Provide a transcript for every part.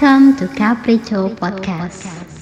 Welcome to Capricho Podcast.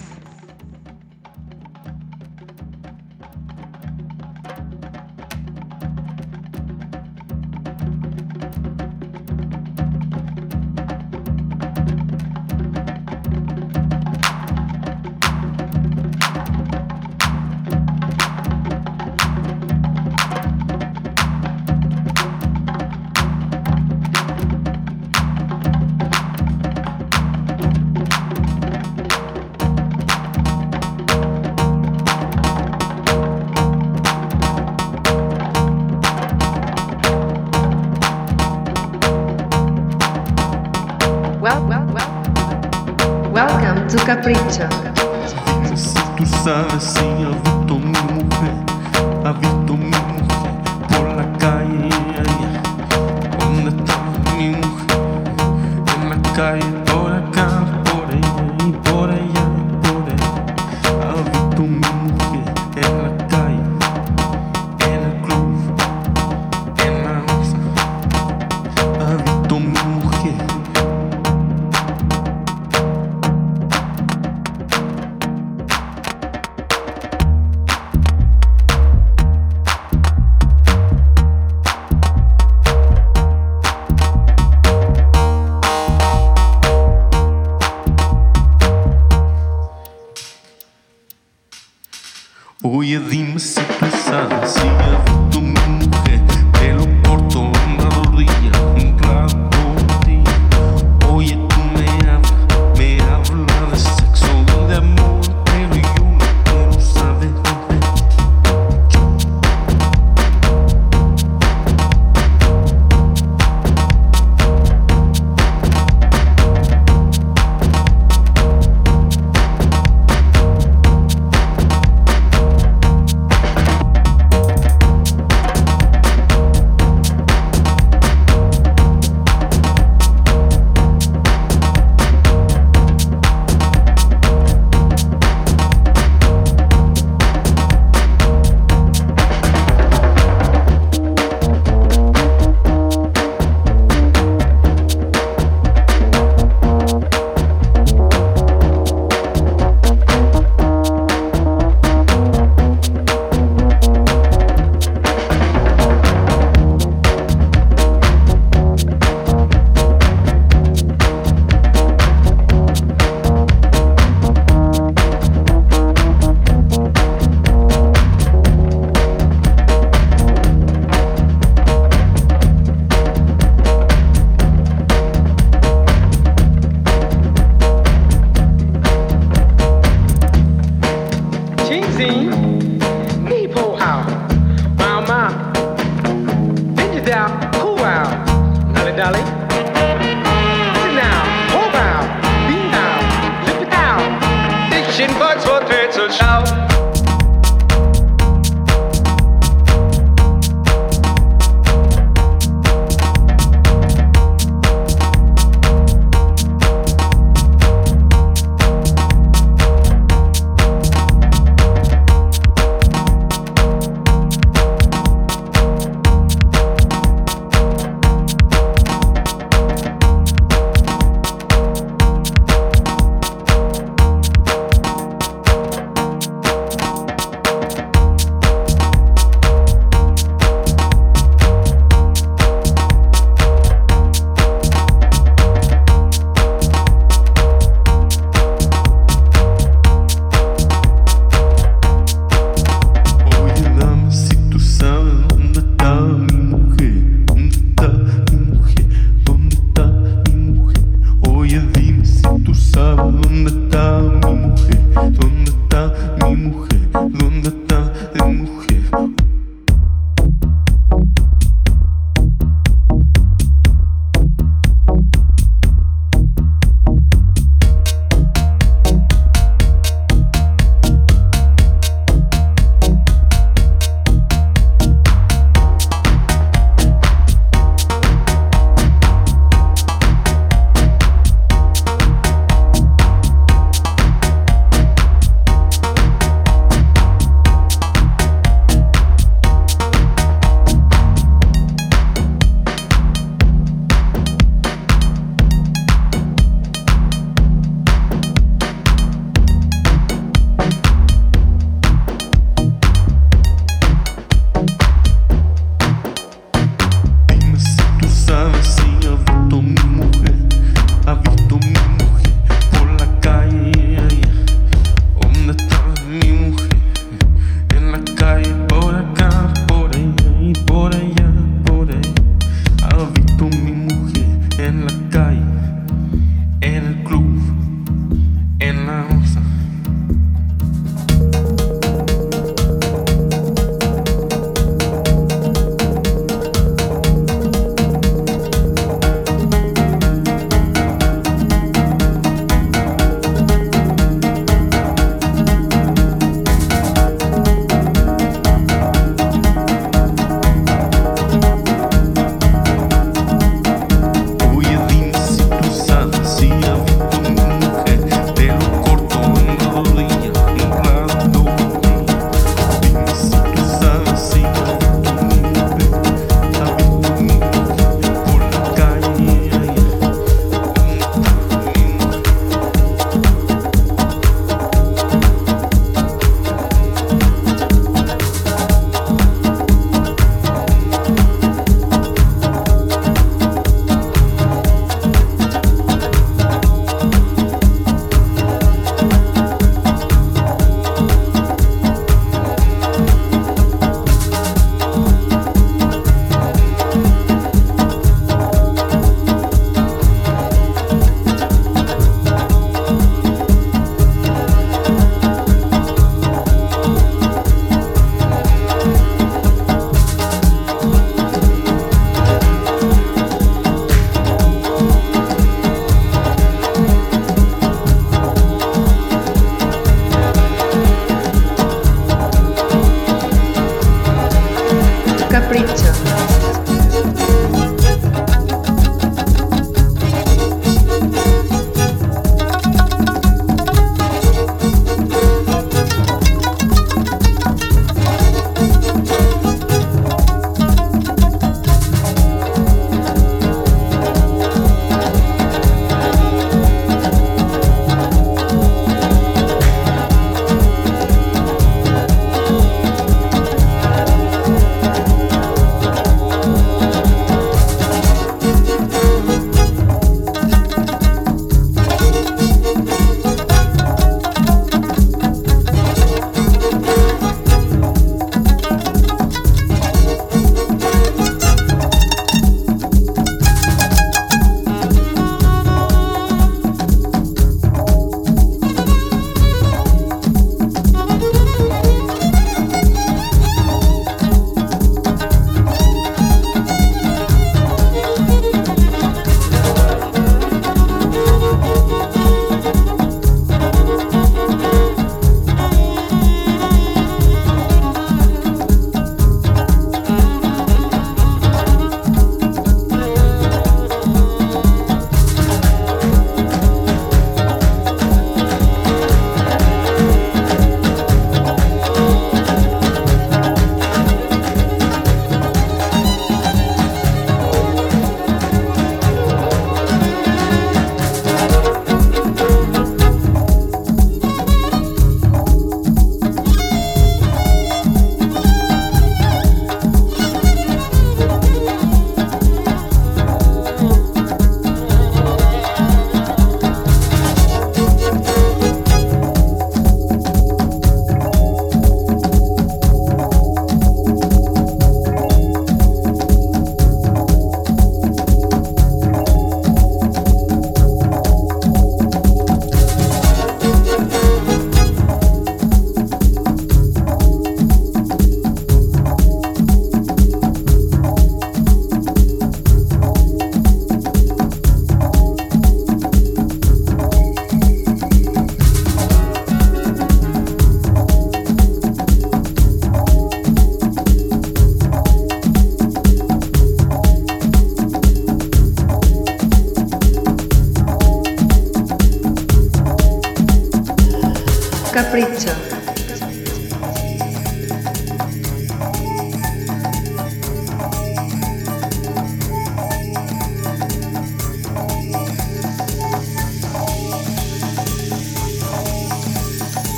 Oi, Adime, se tu sabes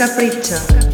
Capriccio.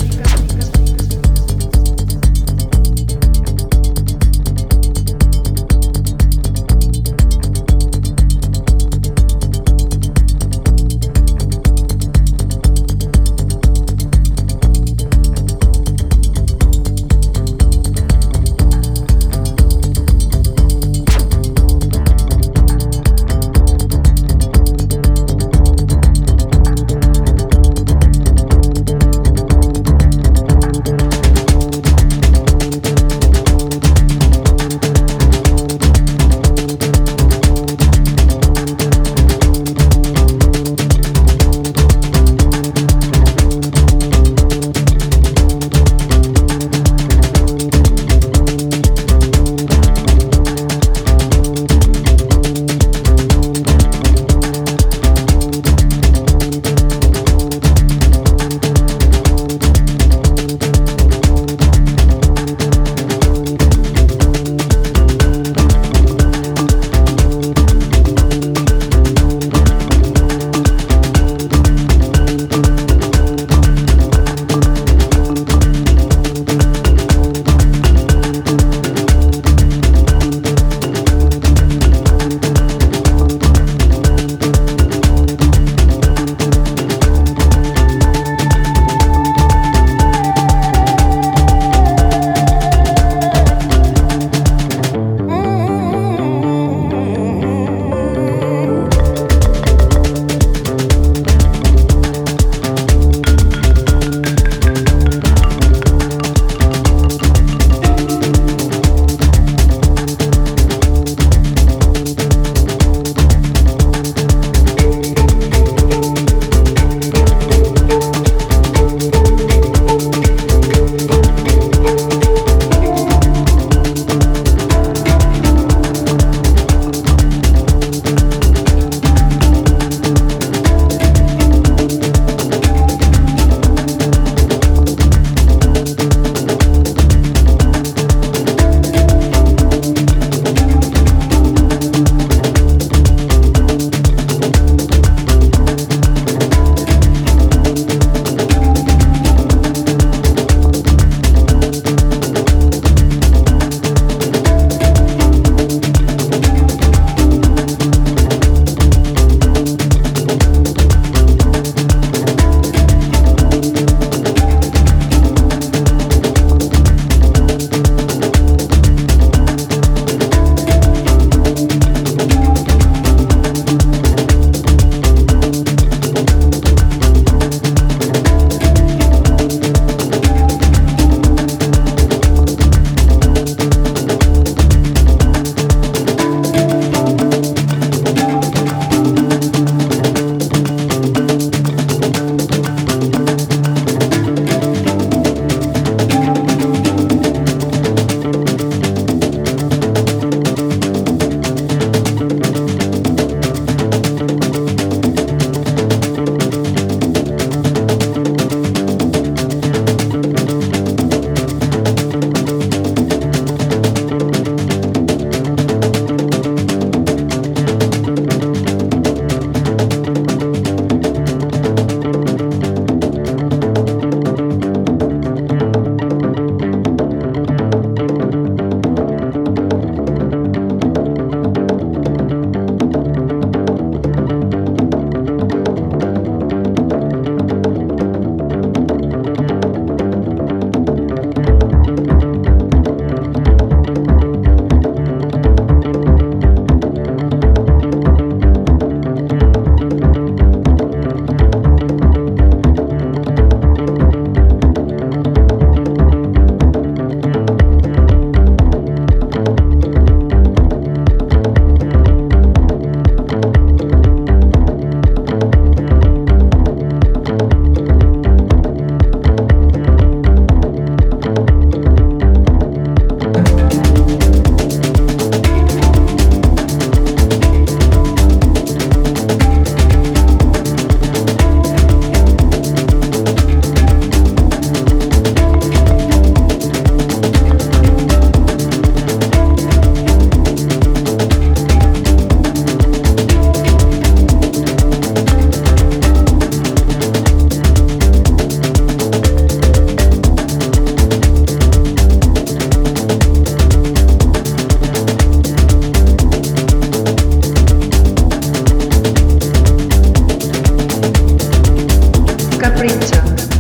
printer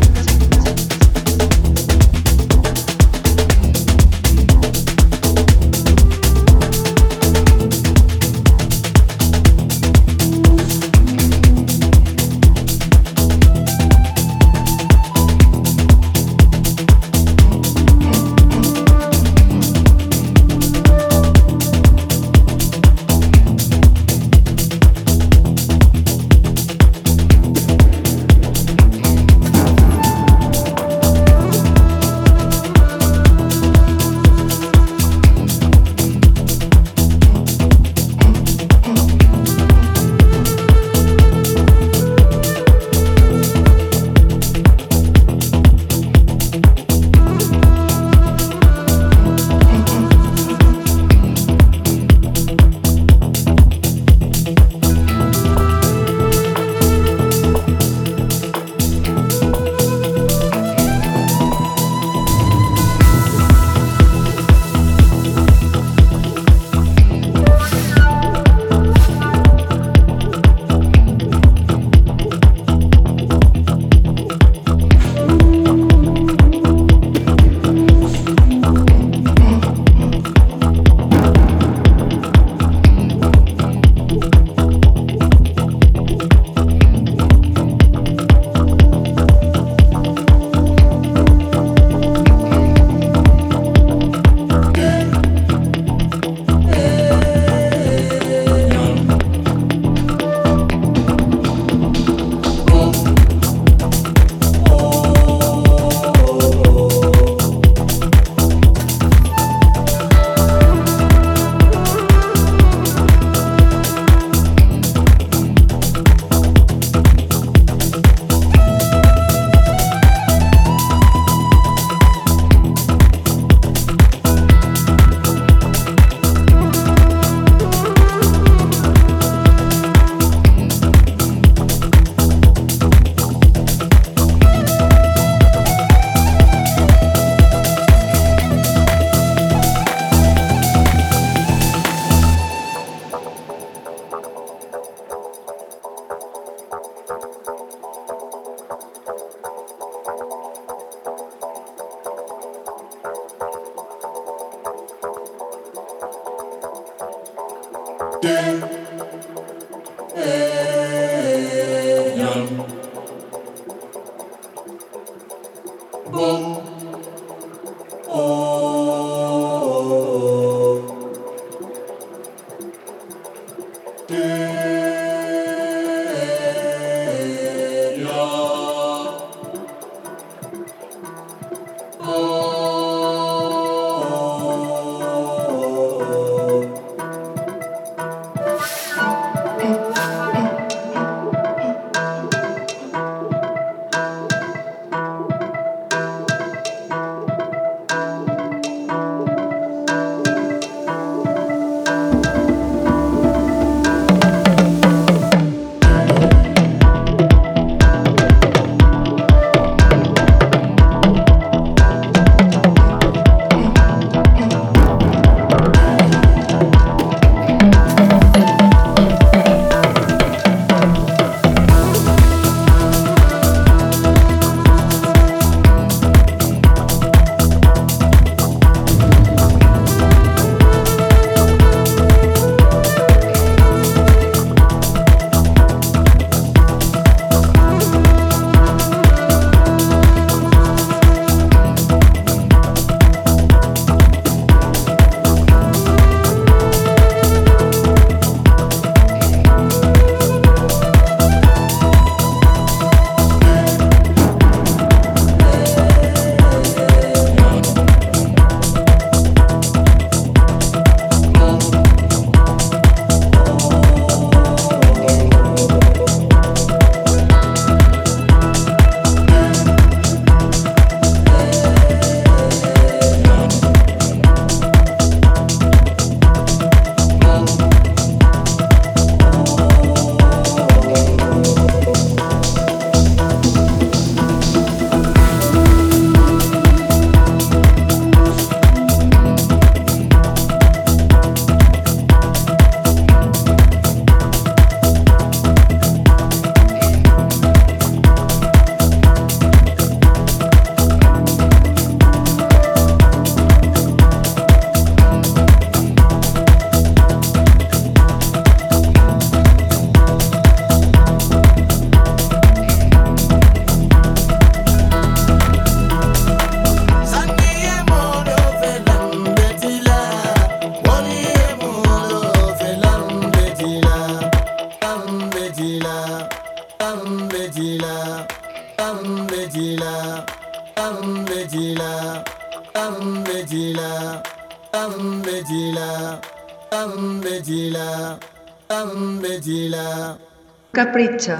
Capricho.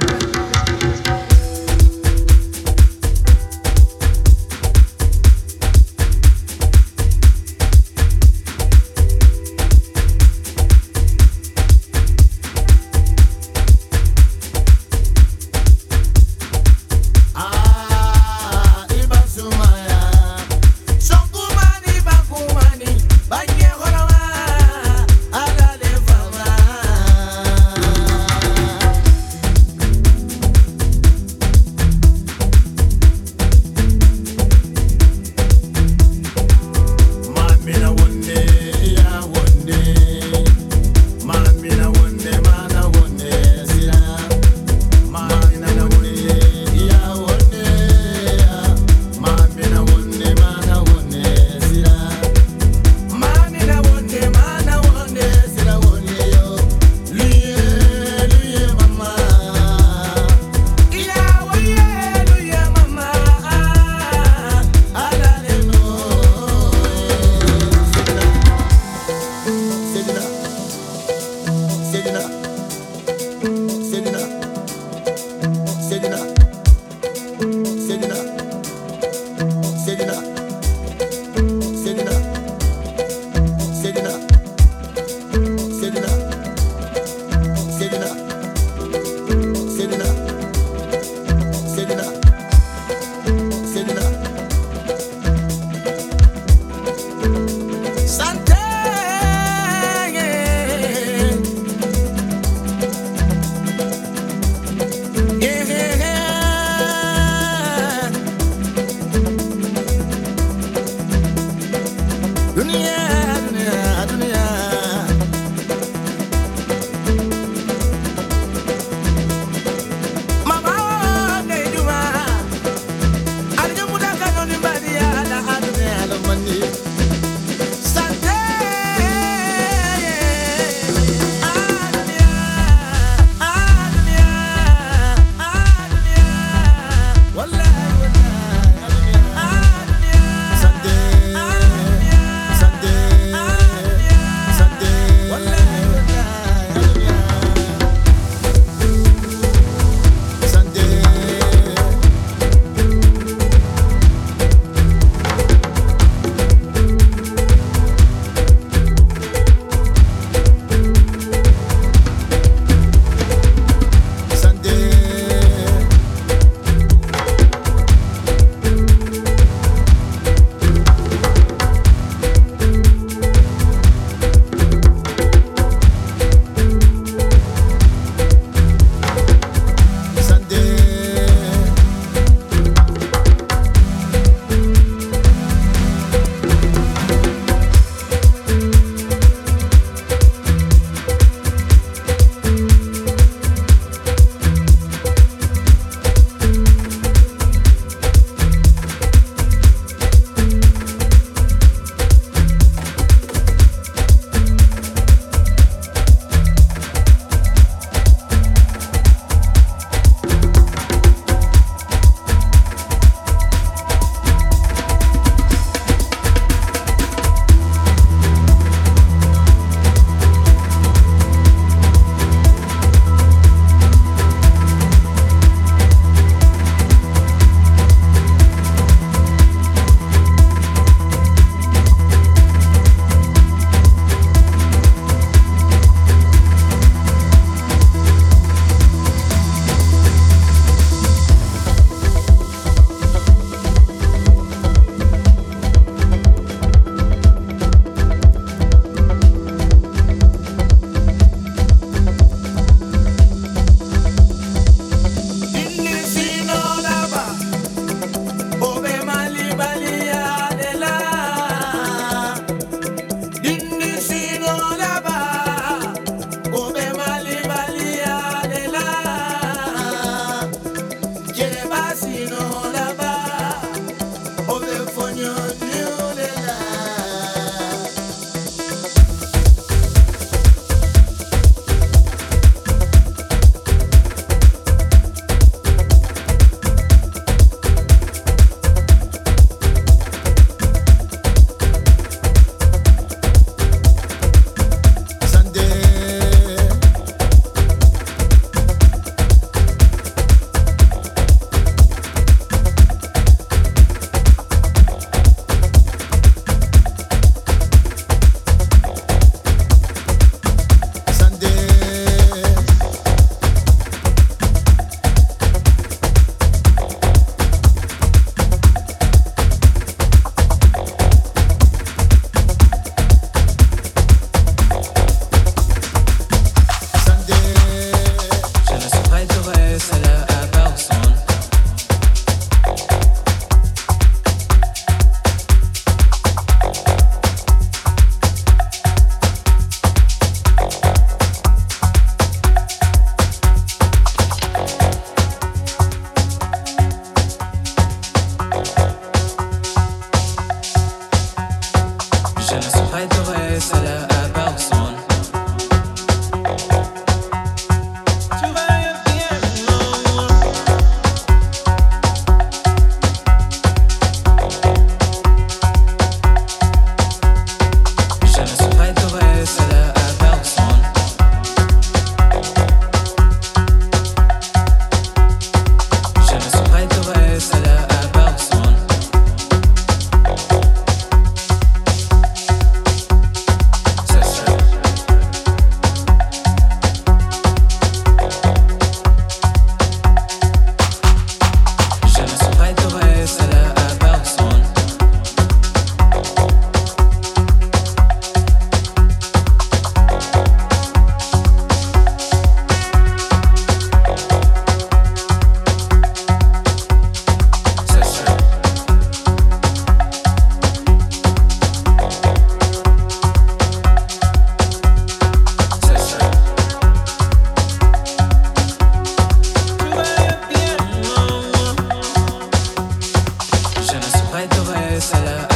Prêterai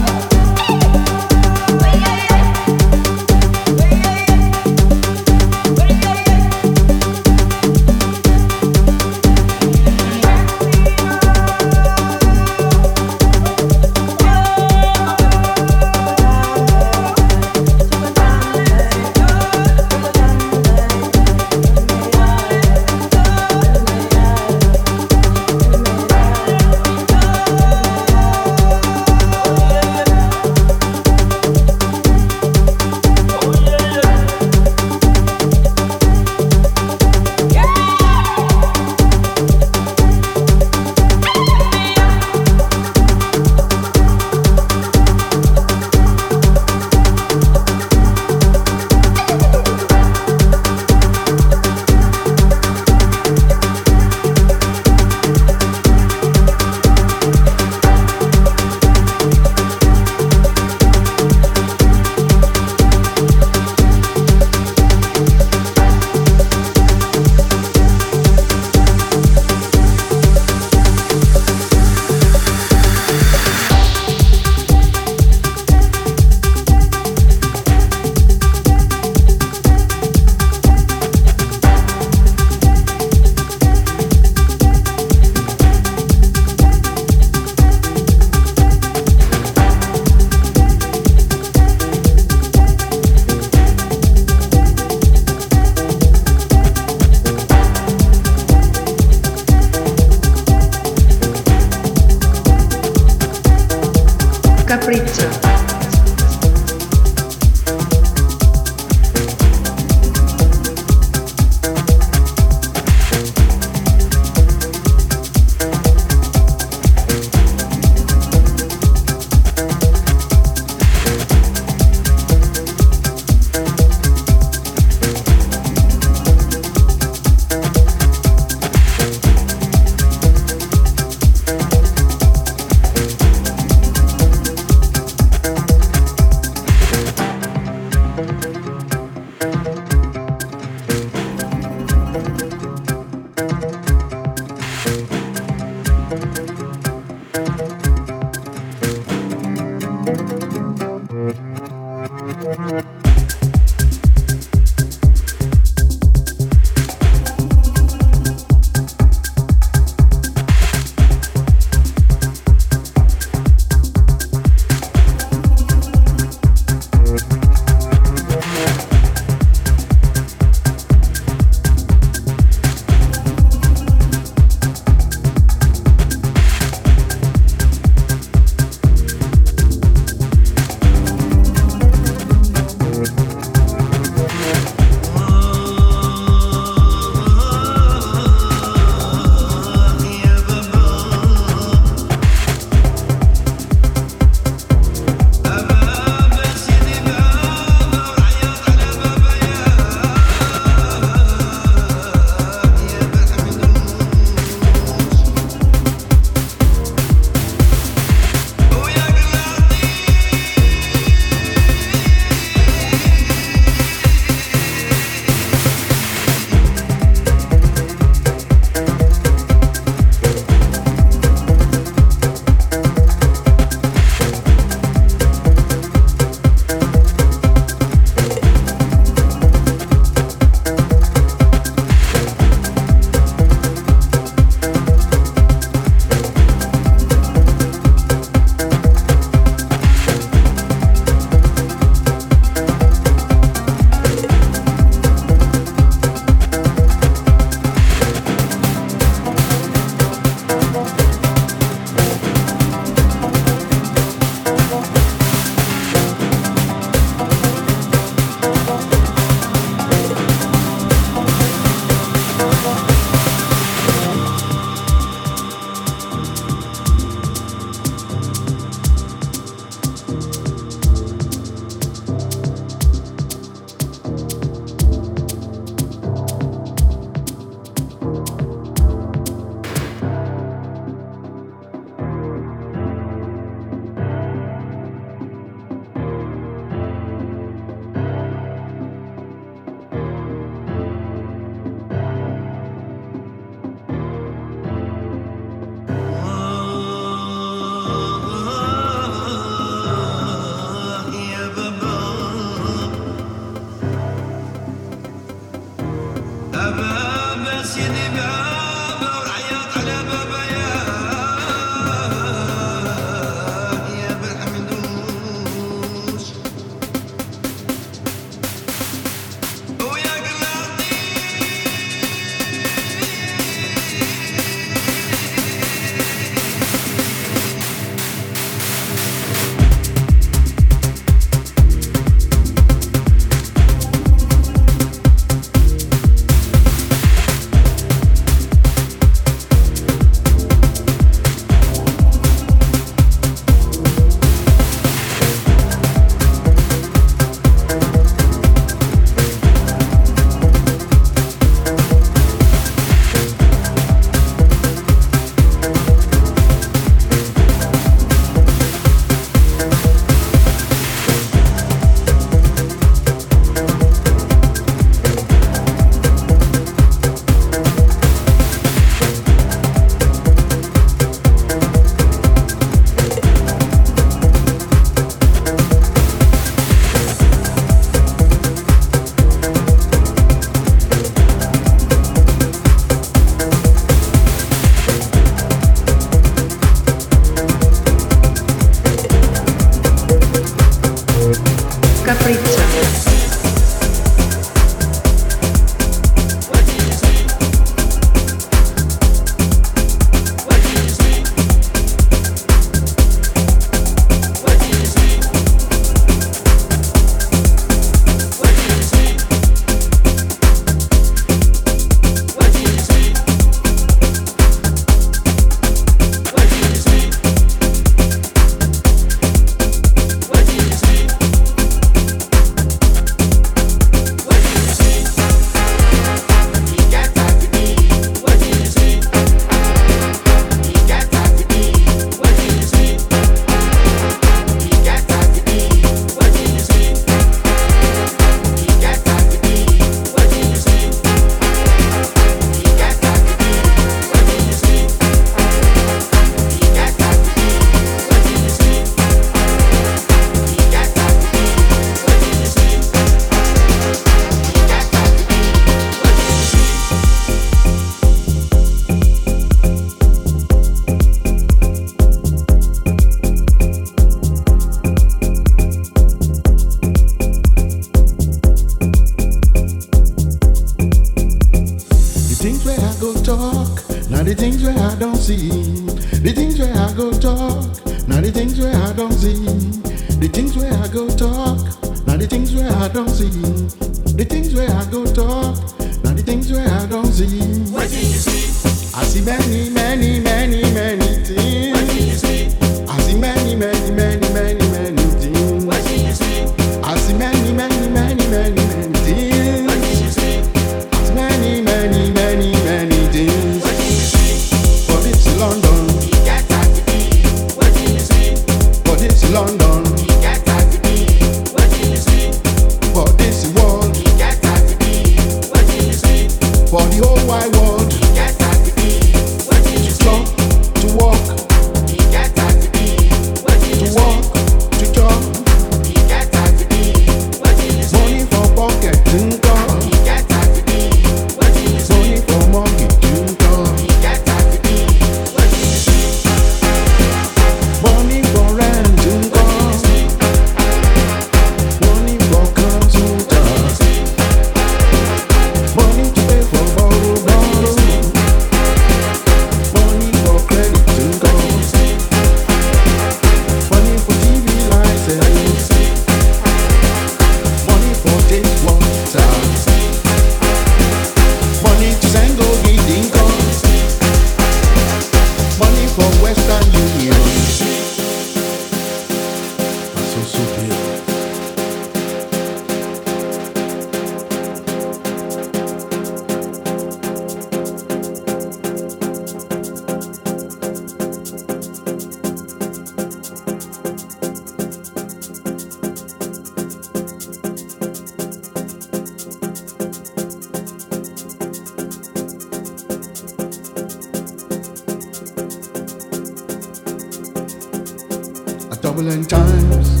double N times.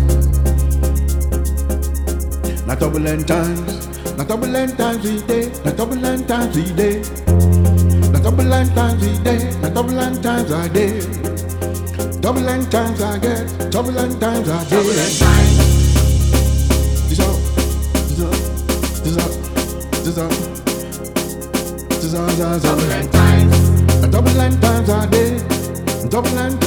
Na double N times. Na double N times a day. Na double N times a day. Na double N times a day. Na double N times a day. Double N times I get. Double N times I get. This up. This up. This up. This up. This up. This up. Double N times. Double times I day. Double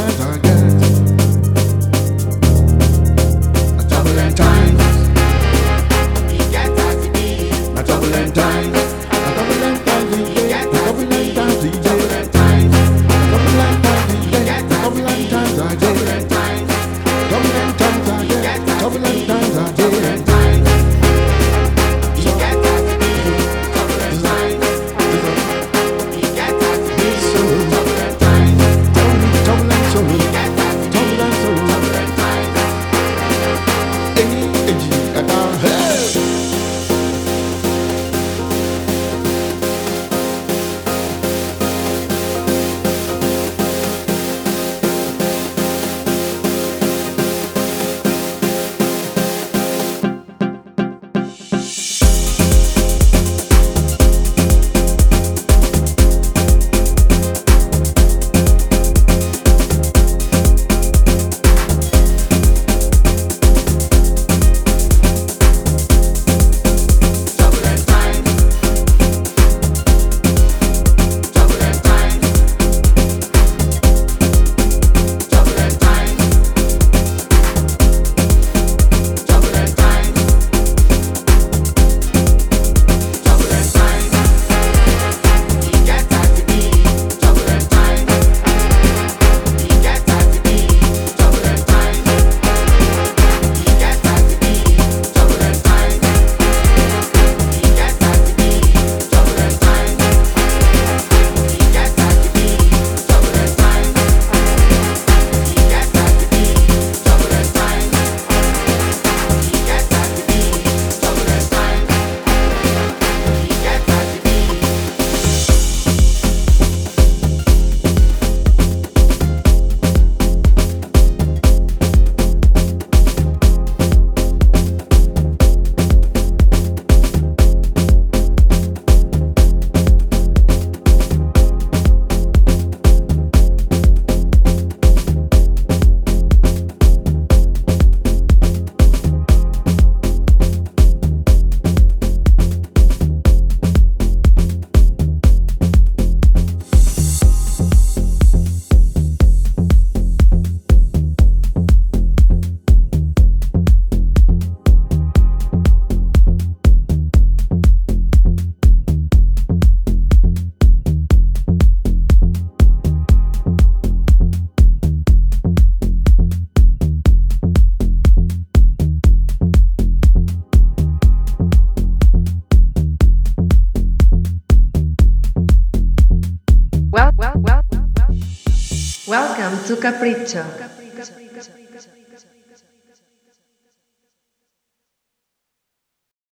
su capricho.